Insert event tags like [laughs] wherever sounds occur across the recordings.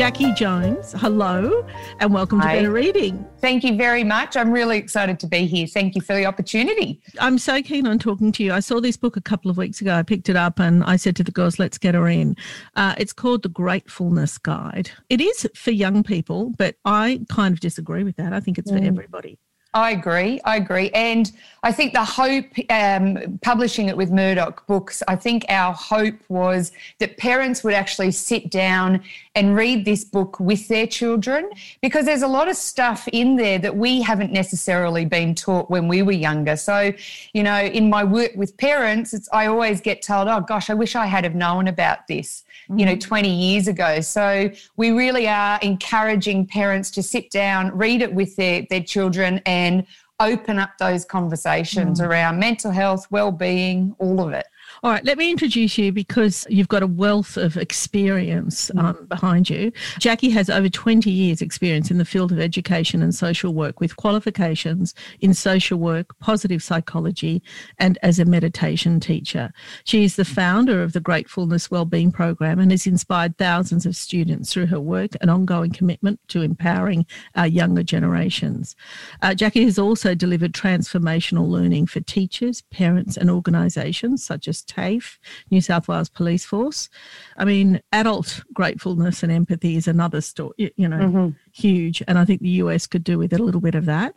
Jackie Jones, hello, and welcome Hi. to Better Reading. Thank you very much. I'm really excited to be here. Thank you for the opportunity. I'm so keen on talking to you. I saw this book a couple of weeks ago. I picked it up and I said to the girls, let's get her in. Uh, it's called The Gratefulness Guide. It is for young people, but I kind of disagree with that. I think it's for Mm. everybody. I agree. I agree. And I think the hope, um, publishing it with Murdoch Books, I think our hope was that parents would actually sit down and read this book with their children because there's a lot of stuff in there that we haven't necessarily been taught when we were younger. So, you know, in my work with parents, it's, I always get told, oh gosh, I wish I had have known about this. you know mm-hmm. 20 years ago so we really are encouraging parents to sit down read it with their, their children and open up those conversations mm. around mental health well-being all of it All right, let me introduce you because you've got a wealth of experience um, behind you. Jackie has over 20 years' experience in the field of education and social work with qualifications in social work, positive psychology, and as a meditation teacher. She is the founder of the Gratefulness Wellbeing Program and has inspired thousands of students through her work and ongoing commitment to empowering our younger generations. Uh, Jackie has also delivered transformational learning for teachers, parents, and organisations such as TAFE, New South Wales Police Force. I mean, adult gratefulness and empathy is another story, you know, mm-hmm. Huge. And I think the US could do with a little bit of that.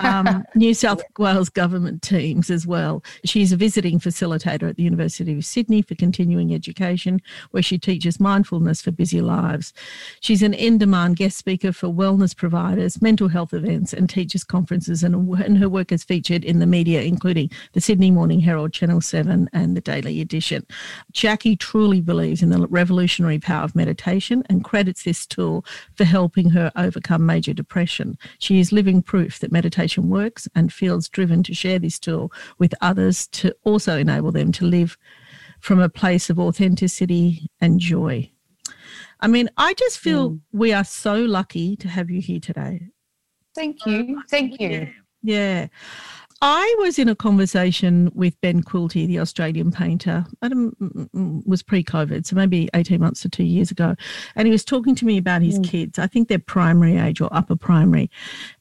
Um, [laughs] New South Wales government teams as well. She's a visiting facilitator at the University of Sydney for continuing education, where she teaches mindfulness for busy lives. She's an in demand guest speaker for wellness providers, mental health events, and teachers' conferences. And, and her work is featured in the media, including the Sydney Morning Herald, Channel 7, and the Daily Edition. Jackie truly believes in the revolutionary power of meditation and credits this tool for helping her overcome major depression. She is living proof that meditation works and feels driven to share this tool with others to also enable them to live from a place of authenticity and joy. I mean, I just feel mm. we are so lucky to have you here today. thank you thank you Yeah. I was in a conversation with Ben Quilty, the Australian painter. I don't, mm, mm, was pre-COVID, so maybe eighteen months to two years ago, and he was talking to me about his kids. I think they're primary age or upper primary,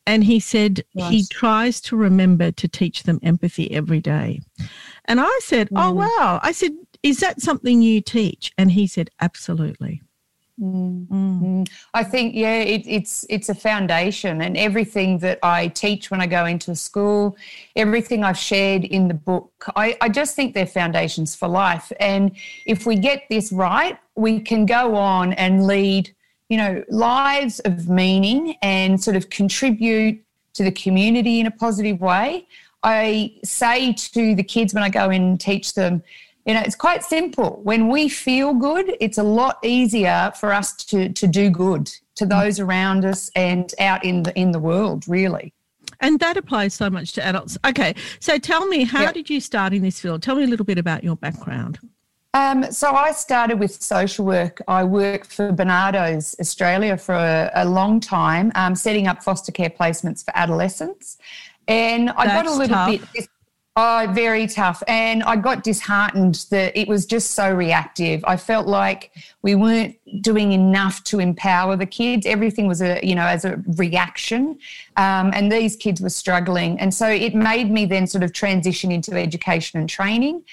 and he said he tries to remember to teach them empathy every day. And I said, "Oh wow!" I said, "Is that something you teach?" And he said, "Absolutely." Mm. Mm. I think yeah, it, it's it's a foundation, and everything that I teach when I go into a school, everything I've shared in the book, I, I just think they're foundations for life. And if we get this right, we can go on and lead, you know, lives of meaning and sort of contribute to the community in a positive way. I say to the kids when I go in and teach them, you know, it's quite simple. When we feel good, it's a lot easier for us to to do good to those around us and out in the in the world, really. And that applies so much to adults. Okay, so tell me, how Yeah. did you start in this field? Tell me a little bit about your background. Um, so I started with social work. I worked for Barnardos Australia for a, a long time, um, setting up foster care placements for adolescents. And I got a little tough. bit oh, very tough. And I got disheartened that it was just so reactive. I felt like we weren't doing enough to empower the kids. Everything was a you know as a reaction, um, and these kids were struggling. And so it made me then sort of transition into education and training.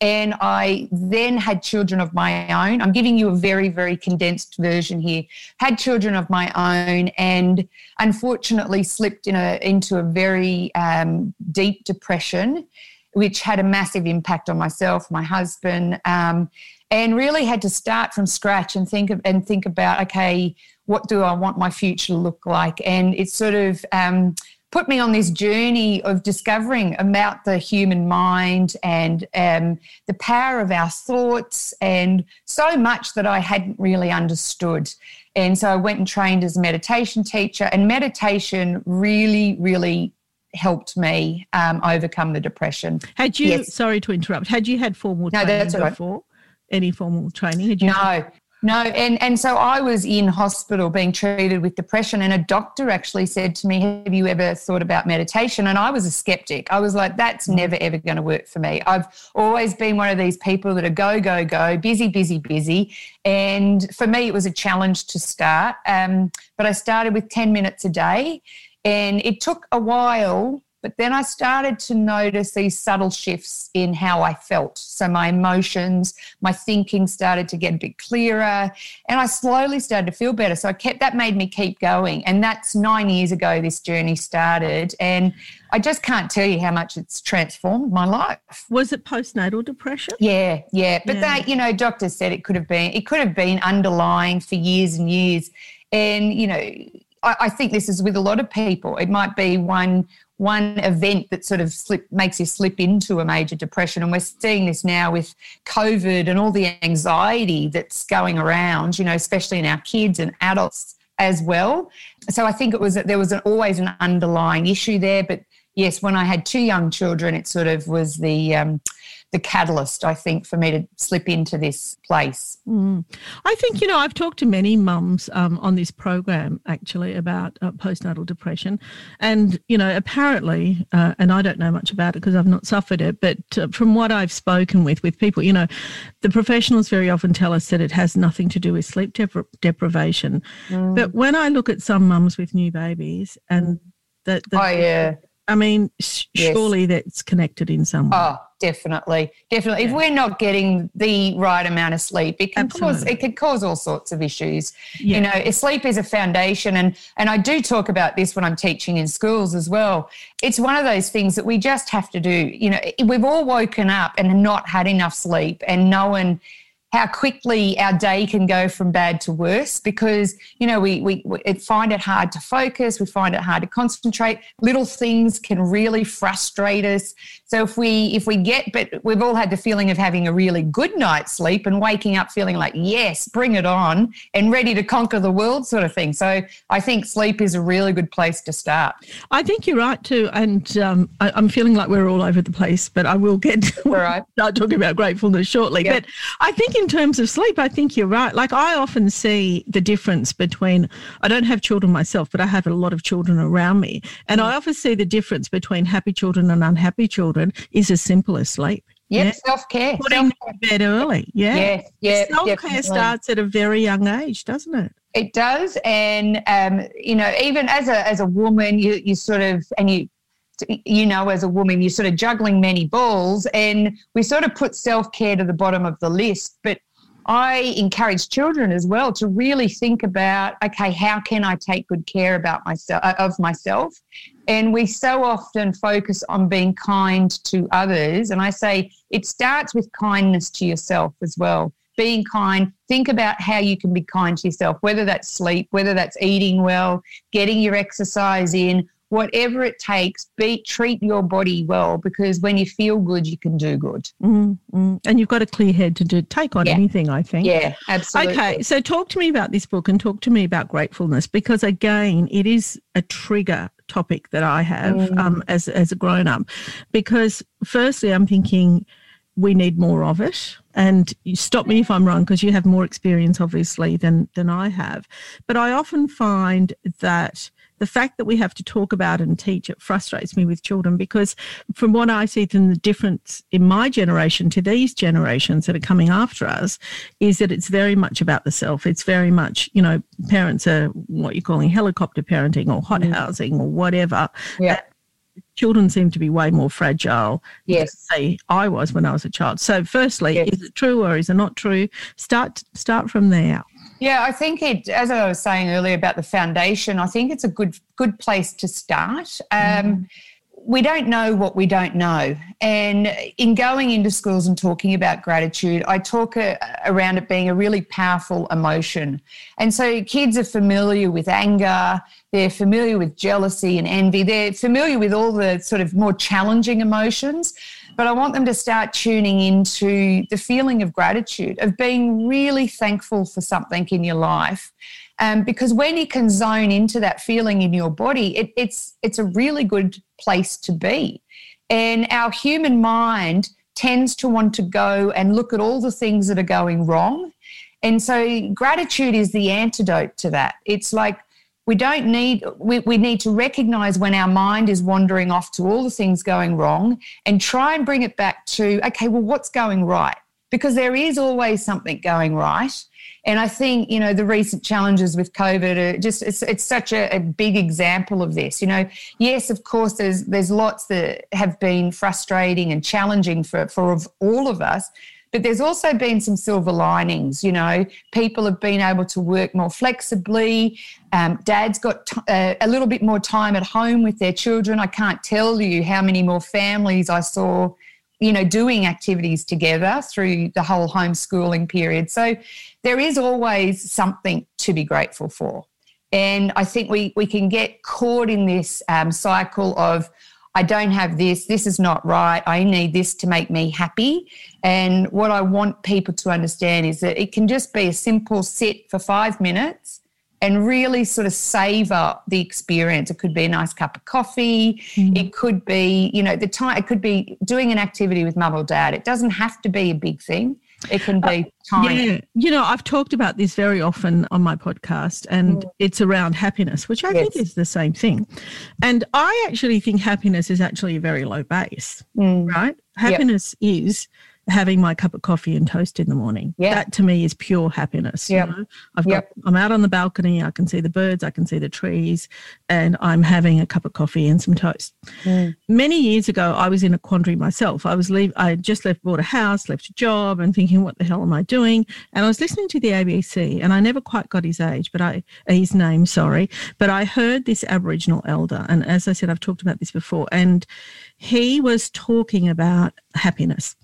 And I then had children of my own. I'm giving you a very, very condensed version here. Had children of my own, and unfortunately slipped in a, into a very um, deep depression which had a massive impact on myself, my husband, um, and really had to start from scratch and think of, and think about okay, what do I want my future to look like? And it's sort of um, put me on this journey of discovering about the human mind and um, the power of our thoughts and so much that I hadn't really understood. And so I went and trained as a meditation teacher, and meditation really, really helped me um, overcome the depression. Had you, yes. sorry to interrupt, had you had formal no, training before? Right. Any formal training? Had you no, no, and, and so I was in hospital being treated with depression, and a doctor actually said to me, Have you ever thought about meditation? And I was a skeptic. I was like, That's mm. never, ever going to work for me. I've always been one of these people that are go, go, go, busy, busy, busy. And for me, it was a challenge to start. Um, but I started with 10 minutes a day, and it took a while but then I started to notice these subtle shifts in how I felt. So my emotions, my thinking started to get a bit clearer, and I slowly started to feel better. So I kept that made me keep going. And that's nine years ago this journey started. And I just can't tell you how much it's transformed my life. Was it postnatal depression? Yeah, yeah. But yeah. they, you know, doctors said it could have been it could have been underlying for years and years. And, you know, I, think this is with a lot of people. It might be one one event that sort of slip, makes you slip into a major depression. And we're seeing this now with COVID and all the anxiety that's going around, you know, especially in our kids and adults as well. So I think it was that there was an, always an underlying issue there. But yes, when I had two young children, it sort of was the um, the catalyst, I think, for me to slip into this place. Mm. I think, you know, I've talked to many mums um, on this program actually about uh, postnatal depression. And, you know, apparently, uh, and I don't know much about it because I've not suffered it, but uh, from what I've spoken with, with people, you know, the professionals very often tell us that it has nothing to do with sleep depri- deprivation. Mm. But when I look at some mums with new babies and that, oh, yeah. I mean, yes. surely that's connected in some way. Oh, definitely, definitely. Yeah. If we're not getting the right amount of sleep, it can Absolutely. cause it can cause all sorts of issues. Yeah. You know, sleep is a foundation, and and I do talk about this when I'm teaching in schools as well. It's one of those things that we just have to do. You know, we've all woken up and not had enough sleep, and no one how quickly our day can go from bad to worse because you know we, we, we find it hard to focus we find it hard to concentrate. Little things can really frustrate us. So if we if we get but we've all had the feeling of having a really good night's sleep and waking up feeling like yes bring it on and ready to conquer the world sort of thing. So i think sleep is a really good place to start. I think you're right too. And um, I, am feeling like we're all over the place but i will get all [laughs] right. start talking about gratefulness shortly. Yep. but i think in terms of sleep, I think you're right. Like I often see the difference between, I don't have children myself, but I have a lot of children around me. And I often see the difference between happy children and unhappy children is as simple as sleep. Yep, yeah, self care. Putting self-care. to bed early. Yeah. Yeah. yeah self care starts at a very young age, doesn't it? It does. And, um, you know, even as a, as a woman, you, you sort of, and you, you know, as a woman, you're sort of juggling many balls, and we sort of put self care to the bottom of the list. But I encourage children as well to really think about, okay, how can I take good care about myself uh, of myself? And we so often focus on being kind to others, and I say it starts with kindness to yourself as well. Being kind, think about how you can be kind to yourself, whether that's sleep, whether that's eating well, getting your exercise in, whatever it takes, be treat your body well because when you feel good, you can do good. Mm-hmm. And you've got a clear head to do, take on yeah. anything, I think. Yeah, absolutely. Okay, so talk to me about this book and talk to me about gratefulness because again, it is a trigger topic that I have mm. um, as as a grown up because firstly, I'm thinking we need more of it. And you stop me if I'm wrong because you have more experience, obviously, than than I have. But I often find that the fact that we have to talk about and teach it frustrates me with children because from what I see from the difference in my generation to these generations that are coming after us is that it's very much about the self. It's very much, you know, parents are what you're calling helicopter parenting or hot mm. housing or whatever. Yeah. children seem to be way more fragile. Yes. Say I was when I was a child. So firstly, yes. is it true or is it not true? Start start from there. Yeah, I think it, as I was saying earlier about the foundation, I think it's a good good place to start. Um, mm. we don't know what we don't know. And in going into schools and talking about gratitude, I talk a, uh, around it being a really powerful emotion. And so kids are familiar with anger, they're familiar with jealousy and envy, they're familiar with all the sort of more challenging emotions. But I want them to start tuning into the feeling of gratitude, of being really thankful for something in your life um, because when you can zone into that feeling in your body, it, it's it's a really good place to be. And our human mind tends to want to go and look at all the things that are going wrong. And so gratitude is the antidote to that. It's like we don't need we, we need to recognize when our mind is wandering off to all the things going wrong and try and bring it back to okay well what's going right because there is always something going right and I think, you know, the recent challenges with COVID are just, it's, it's such a, a, big example of this. You know, yes, of course, there's, there's lots that have been frustrating and challenging for, for all of us. But there's also been some silver linings. You know, people have been able to work more flexibly. Um, dad's got t- uh, a little bit more time at home with their children. I can't tell you how many more families I saw you know, doing activities together through the whole homeschooling period. So there is always something to be grateful for. And I think we, we can get caught in this um, cycle of, I don't have this, this is not right, I need this to make me happy. And what I want people to understand is that it can just be a simple sit for five minutes and really sort of savor the experience. It could be a nice cup of coffee. Mm. It could be, you know, the time, it could be doing an activity with mum or dad. It doesn't have to be a big thing. It can be uh. Yeah. You know, I've talked about this very often on my podcast, and mm. it's around happiness, which I yes. think is the same thing. And I actually think happiness is actually a very low base, mm. right? Happiness yep. is having my cup of coffee and toast in the morning. Yeah. That to me is pure happiness. Yeah. You know? I've got yep. I'm out on the balcony, I can see the birds, I can see the trees, and I'm having a cup of coffee and some toast. Mm. Many years ago I was in a quandary myself. I was leave I just left bought a house, left a job and thinking, what the hell am I doing? And I was listening to the ABC and I never quite got his age, but I his name, sorry. But I heard this Aboriginal elder, and as I said, I've talked about this before, and he was talking about happiness.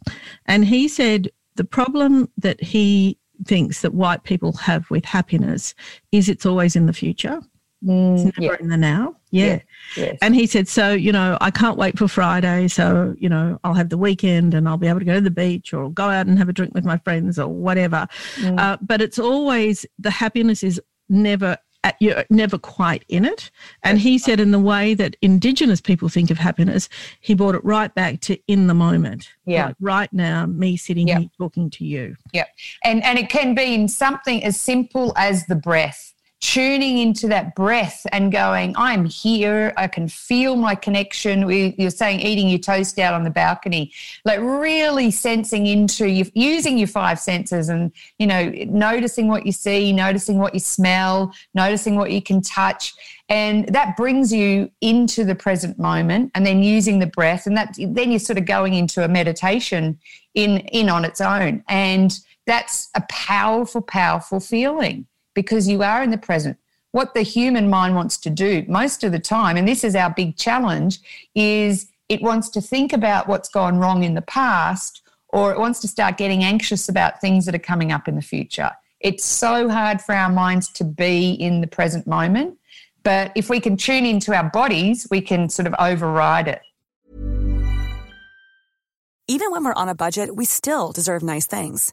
And he said the problem that he thinks that white people have with happiness is it's always in the future. Mm, it's never yeah. in the now. Yeah. yeah. Yes. And he said, so, you know, I can't wait for Friday. So, you know, I'll have the weekend and I'll be able to go to the beach or go out and have a drink with my friends or whatever. Mm. Uh, but it's always the happiness is never Uh, at, you're never quite in it. And he said, in the way that Indigenous people think of happiness, he brought it right back to in the moment. Yeah. Like right now, me sitting yep. here talking to you. Yeah. And, and it can be in something as simple as the breath tuning into that breath and going, I'm here. I can feel my connection. You're saying eating your toast out on the balcony, like really sensing into you, using your five senses and, you know, noticing what you see, noticing what you smell, noticing what you can touch. And that brings you into the present moment and then using the breath. And that then you're sort of going into a meditation in, in on its own. And that's a powerful, powerful feeling because you are in the present. What the human mind wants to do most of the time, and this is our big challenge, is it wants to think about what's gone wrong in the past or it wants to start getting anxious about things that are coming up in the future. It's so hard for our minds to be in the present moment. But if we can tune into our bodies, we can sort of override it. Even when we're on a budget, we still deserve nice things.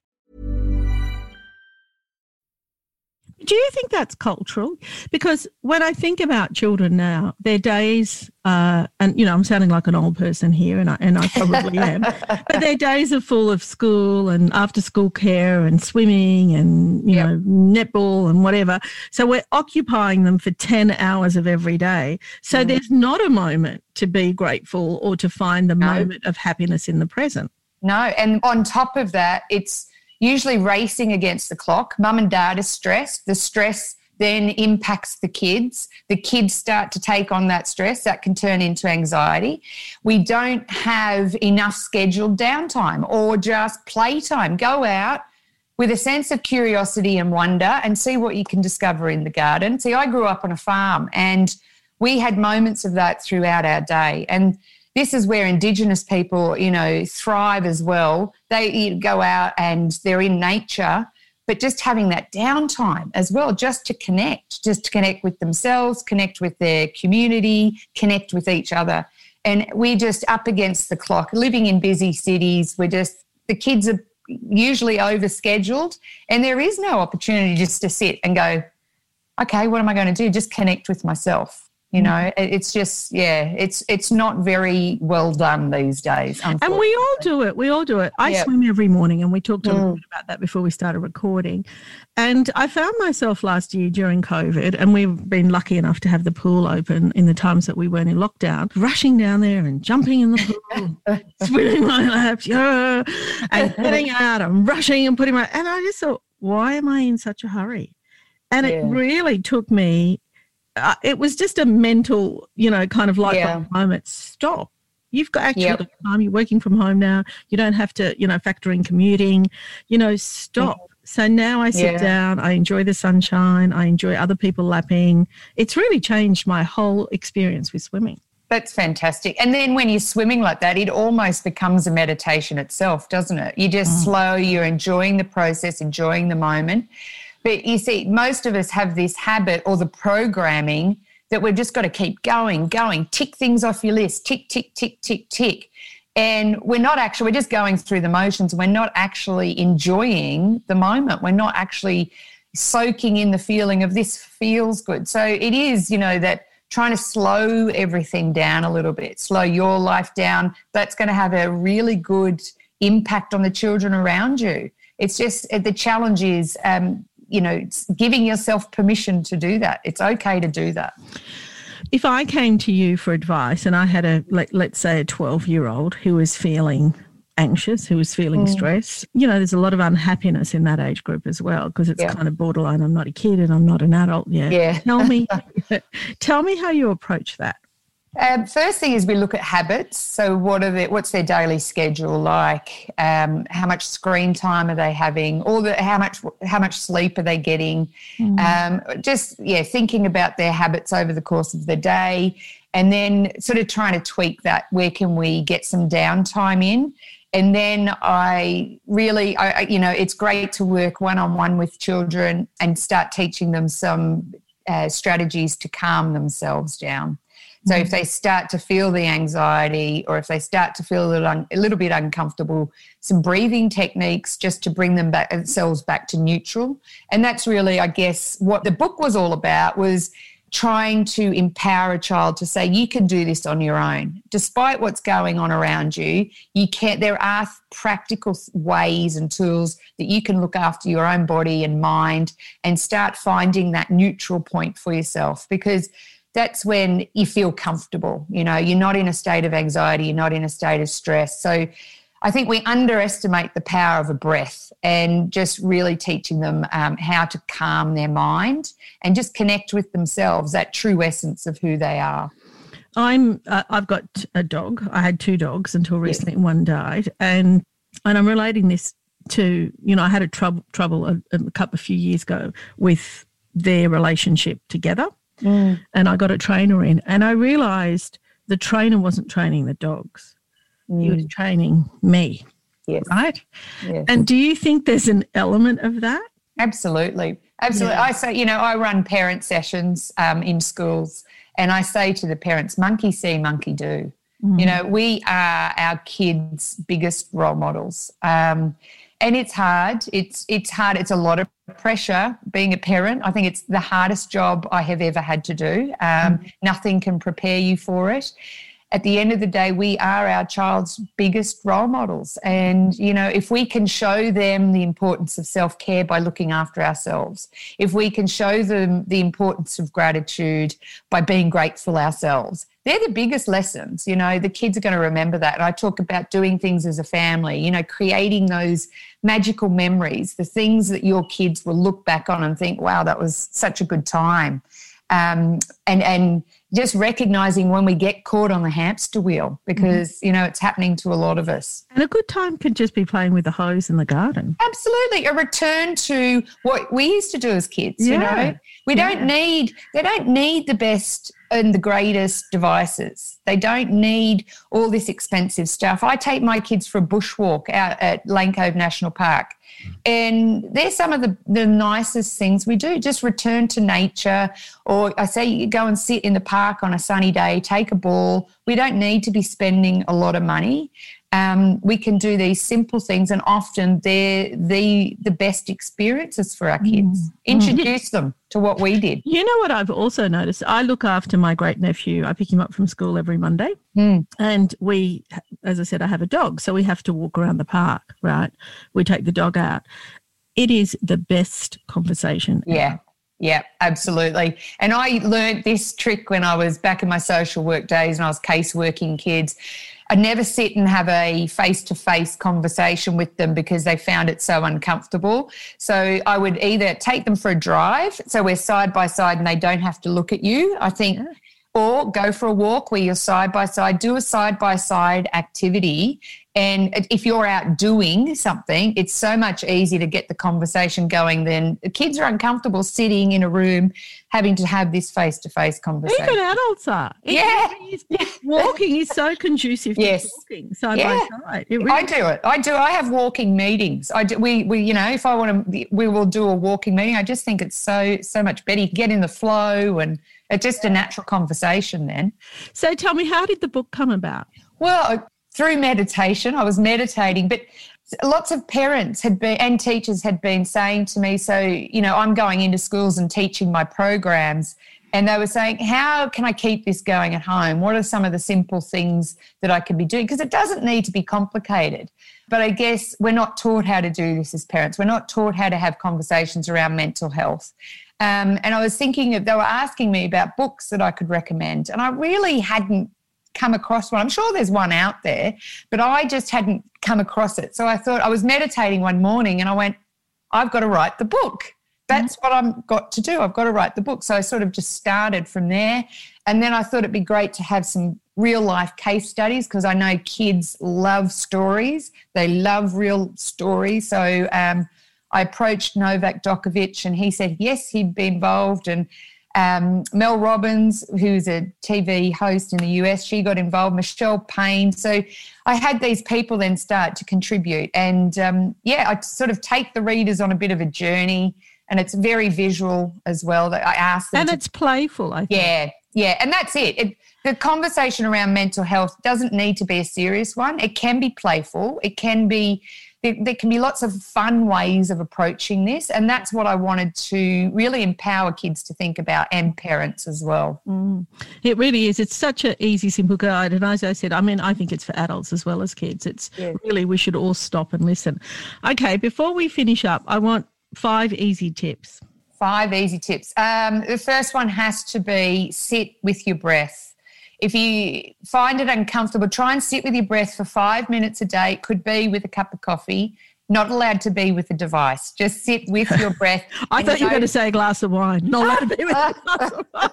Do you think that's cultural? Because when I think about children now, their days, uh, and you know, I'm sounding like an old person here, and I and I probably am, [laughs] but their days are full of school and after school care and swimming and you Yep. know netball and whatever. So we're occupying them for ten hours of every day. So there's not a moment to be grateful or to find the No. moment of happiness in the present. No, and on top of that, it's usually racing against the clock. Mum and dad are stressed. The stress then impacts the kids. The kids start to take on that stress. That can turn into anxiety. We don't have enough scheduled downtime or just playtime. Go out with a sense of curiosity and wonder and see what you can discover in the garden. See, I grew up on a farm and we had moments of that throughout our day. And this is where Indigenous people, you know, thrive as well. They go out and they're in nature, but just having that downtime as well, just to connect, just to connect with themselves, connect with their community, connect with each other. And we're just up against the clock, living in busy cities. We're just, the kids are usually overscheduled, and there is no opportunity just to sit and go, okay, what am I going to do? Just connect with myself. You know, it's just yeah, it's it's not very well done these days. And we all do it. We all do it. I Yep. swim every morning, and we talked a little Mm. bit about that before we started recording. And I found myself last year during COVID, and we've been lucky enough to have the pool open in the times that we weren't in lockdown, rushing down there and jumping in the pool, [laughs] swimming my laps, yeah, and getting out and rushing and putting my. And I just thought, why am I in such a hurry? And it really took me. Uh, it was just a mental, you know, kind of like Yeah. moment. Stop. You've got actually Yep. time. You're working from home now. You don't have to, you know, factor in commuting. You know, stop. So now I sit Yeah. down. I enjoy the sunshine. I enjoy other people lapping. It's really changed my whole experience with swimming. That's fantastic. And then when you're swimming like that, it almost becomes a meditation itself, doesn't it? You're just slow, you're enjoying the process, enjoying the moment. But you see, most of us have this habit or the programming that we've just got to keep going, going, tick things off your list, tick, tick, tick, tick, tick. And we're not actually, we're just going through the motions. We're not actually enjoying the moment. We're not actually soaking in the feeling of this feels good. So it is, you know, that trying to slow everything down a little bit, slow your life down. That's going to have a really good impact on the children around you. It's just the challenge is, um, you know, it's giving yourself permission to do that. It's okay to do that. If I came to you for advice and I had a, let, let's say, a 12 year old who was feeling anxious, who was feeling mm. stress, you know, there's a lot of unhappiness in that age group as well because it's Yeah. kind of borderline. I'm not a kid and I'm not an adult yet. Yeah. Tell me, [laughs] tell me how you approach that. Um, first thing is we look at habits. So, what are their, what's their daily schedule like? Um, how much screen time are they having? All the how much how much sleep are they getting? Um, just yeah, thinking about their habits over the course of the day, and then sort of trying to tweak that. Where can we get some downtime in? And then I really, I, you know, it's great to work one on one with children and start teaching them some uh, strategies to calm themselves down. So if mm. they start to feel the anxiety or if they start to feel a little, un- a little bit uncomfortable, some breathing techniques just to bring them back themselves back to neutral. And that's really, I guess, what the book was all about was trying to empower a child to say you can do this on your own. Despite what's going on around you you can there are practical ways and tools that you can look after your own body and mind and start finding that neutral point for yourself. Because that's when you feel comfortable you know you're not in a state of anxiety you're not in a state of stress so I think we underestimate the power of a breath and just really teaching them um, how to calm their mind and just connect with themselves, that true essence of who they are. I'm uh, I've got a dog. I had two dogs until recently. One died, and and I'm relating this to you know I had a trouble trouble a, a couple a few years ago with their relationship together, and I got a trainer in, and I realised the trainer wasn't training the dogs; he was training me, Yes. right? yes. And do you think there's an element of that? Absolutely. absolutely. Yeah. I say, you know, I run parent sessions um, in schools, and I say to the parents, "Monkey see, monkey do." Mm. You know, we are our kids' biggest role models. Um, and it's hard. It's it's hard. It's a lot of pressure being a parent. I think it's the hardest job I have ever had to do. Um, Mm. Nothing can prepare you for it. At the end of the day, we are our child's biggest role models. And, you know, if we can show them the importance of self care by looking after ourselves, if we can show them the importance of gratitude by being grateful ourselves, they're the biggest lessons. You know, the kids are going to remember that. And I talk about doing things as a family, you know, creating those magical memories, the things that your kids will look back on and think, wow, that was such a good time. Um, and, and, just recognizing when we get caught on the hamster wheel because you know it's happening to a lot of us. And a good time could just be playing with the hose in the garden. absolutely. A return to what we used to do as kids you know? We don't need they don't need the best and the greatest devices. They don't need all this expensive stuff. I take my kids for a bushwalk out at lane cove national park and they're some of the, the nicest things. We do just return to nature or i say you go and sit in the park on a sunny day take a ball. We don't need to be spending a lot of money um, we can do these simple things and often they're the the best experiences for our kids introduce them to what we did You know what I've also noticed? I look after my great nephew. I pick him up from school every Monday. Mm. And we, as I said, I have a dog. So we have to walk around the park, right? We take the dog out. It is the best conversation. Yeah. Yeah, absolutely. And I learned this trick when I was back in my social work days and I was caseworking kids. I'd never sit and have a face to face conversation with them because they found it so uncomfortable. So I would either take them for a drive, so we're side by side and they don't have to look at you. I think or go for a walk where you're side by side, do a side by side activity. And if you're out doing something, it's so much easier to get the conversation going than kids are uncomfortable sitting in a room having to have this face to face conversation. Even adults are. Yeah. is- [laughs] Walking is so conducive to Yes. talking side Yeah. by side. Really I do it. I do. I have walking meetings. I do. We, we, you know, if I want to, we will do a walking meeting. I just think it's so, so much better. You get in the flow and it's just a natural conversation then. So tell me, how did the book come about? Well, uh, through meditation, I was meditating, but lots of parents had been and teachers had been saying to me, so, you know, I'm going into schools and teaching my programs. And they were saying, How can I keep this going at home? What are some of the simple things that I could be doing? Because it doesn't need to be complicated. But I guess we're not taught how to do this as parents. We're not taught how to have conversations around mental health. Um, and I was thinking of, they were asking me about books that I could recommend. And I really hadn't come across one. I'm sure there's one out there, but I just hadn't come across it. So I thought I was meditating one morning and I went, I've got to write the book. That's what I've got to do. I've got to write the book. So I sort of just started from there. And then I thought it'd be great to have some real life case studies because I know kids love stories. They love real stories. So um, I approached Novak Djokovic and he said yes, he'd be involved. And um, Mel Robbins, who's a TV host in the US, she got involved. Michelle Payne. So I had these people then start to contribute. And um, yeah, I sort of take the readers on a bit of a journey. And it's very visual as well. That I ask them And to it's playful, I think. yeah, yeah, and that's it. it. The conversation around mental health doesn't need to be a serious one. It can be playful. It can be. There, there can be lots of fun ways of approaching this, and that's what I wanted to really empower kids to think about, and parents as well. Mm. It really is. It's such an easy, simple guide. And as I said, I mean, I think it's for adults as well as kids. It's Yeah. really, we should all stop and listen. Okay, before we finish up, I want five easy tips. Five easy tips. Um, the first one has to be sit with your breath. If you find it uncomfortable, try and sit with your breath for five minutes a day. It could be with a cup of coffee. Not allowed to be with a device. Just sit with your [laughs] breath. I thought you were going to say a glass of wine. Not allowed to be with a [laughs] glass of wine.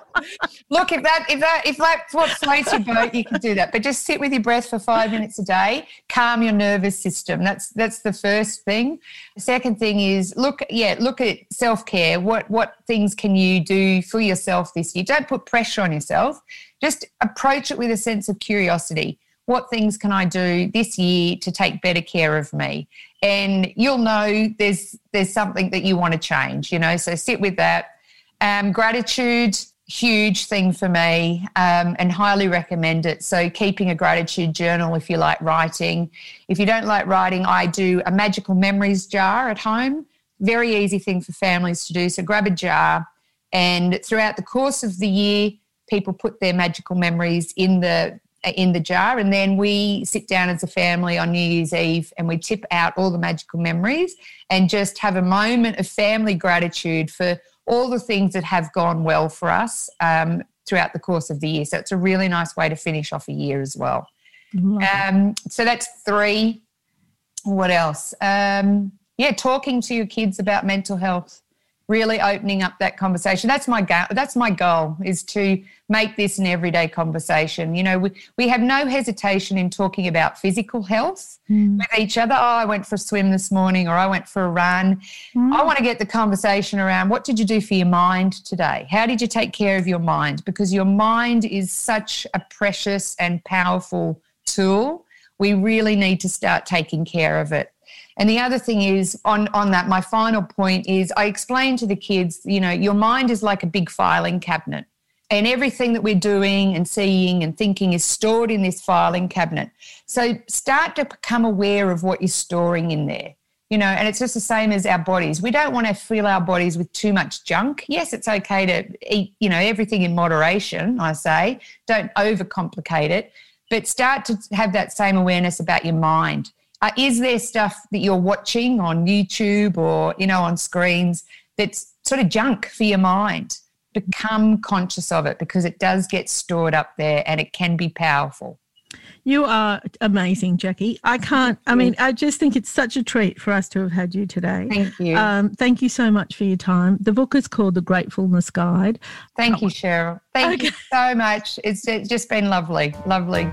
Look, if that if that if that's what floats your boat, you can do that. But just sit with your breath for five minutes a day. Calm your nervous system. That's that's the first thing. The second thing is look, yeah, look at self care. What what things can you do for yourself this year? Don't put pressure on yourself. Just approach it with a sense of curiosity. What things can I do this year to take better care of me? And you'll know there's there's something that you want to change, you know. So sit with that. Um, gratitude, huge thing for me, um, and highly recommend it. So keeping a gratitude journal if you like writing. If you don't like writing, I do a magical memories jar at home. Very easy thing for families to do. So grab a jar, and throughout the course of the year, people put their magical memories in the in the jar and then we sit down as a family on new year's eve and we tip out all the magical memories and just have a moment of family gratitude for all the things that have gone well for us um, throughout the course of the year. So it's a really nice way to finish off a year as well. Um, so that's three. What else? Um, yeah talking to your kids about mental health really opening up that conversation. That's my goal. That's my goal is to make this an everyday conversation. You know, we, we have no hesitation in talking about physical health mm. with each other. Oh, I went for a swim this morning or I went for a run. Mm. I want to get the conversation around what did you do for your mind today? How did you take care of your mind? Because your mind is such a precious and powerful tool. We really need to start taking care of it. And the other thing is on, on that, my final point is I explain to the kids, you know, your mind is like a big filing cabinet. And everything that we're doing and seeing and thinking is stored in this filing cabinet. So start to become aware of what you're storing in there. You know, and it's just the same as our bodies. We don't want to fill our bodies with too much junk. Yes, it's okay to eat, you know, everything in moderation, I say. Don't overcomplicate it, but start to have that same awareness about your mind uh, is there stuff that you're watching on YouTube or you know on screens that's sort of junk for your mind? Become conscious of it because it does get stored up there and it can be powerful. You are amazing, Jackie. I can't, I mean, I just think it's such a treat for us to have had you today. Thank you. Um, thank you so much for your time. The book is called The Gratefulness Guide. Thank you, Cheryl. Thank okay. you so much. It's just been lovely, lovely.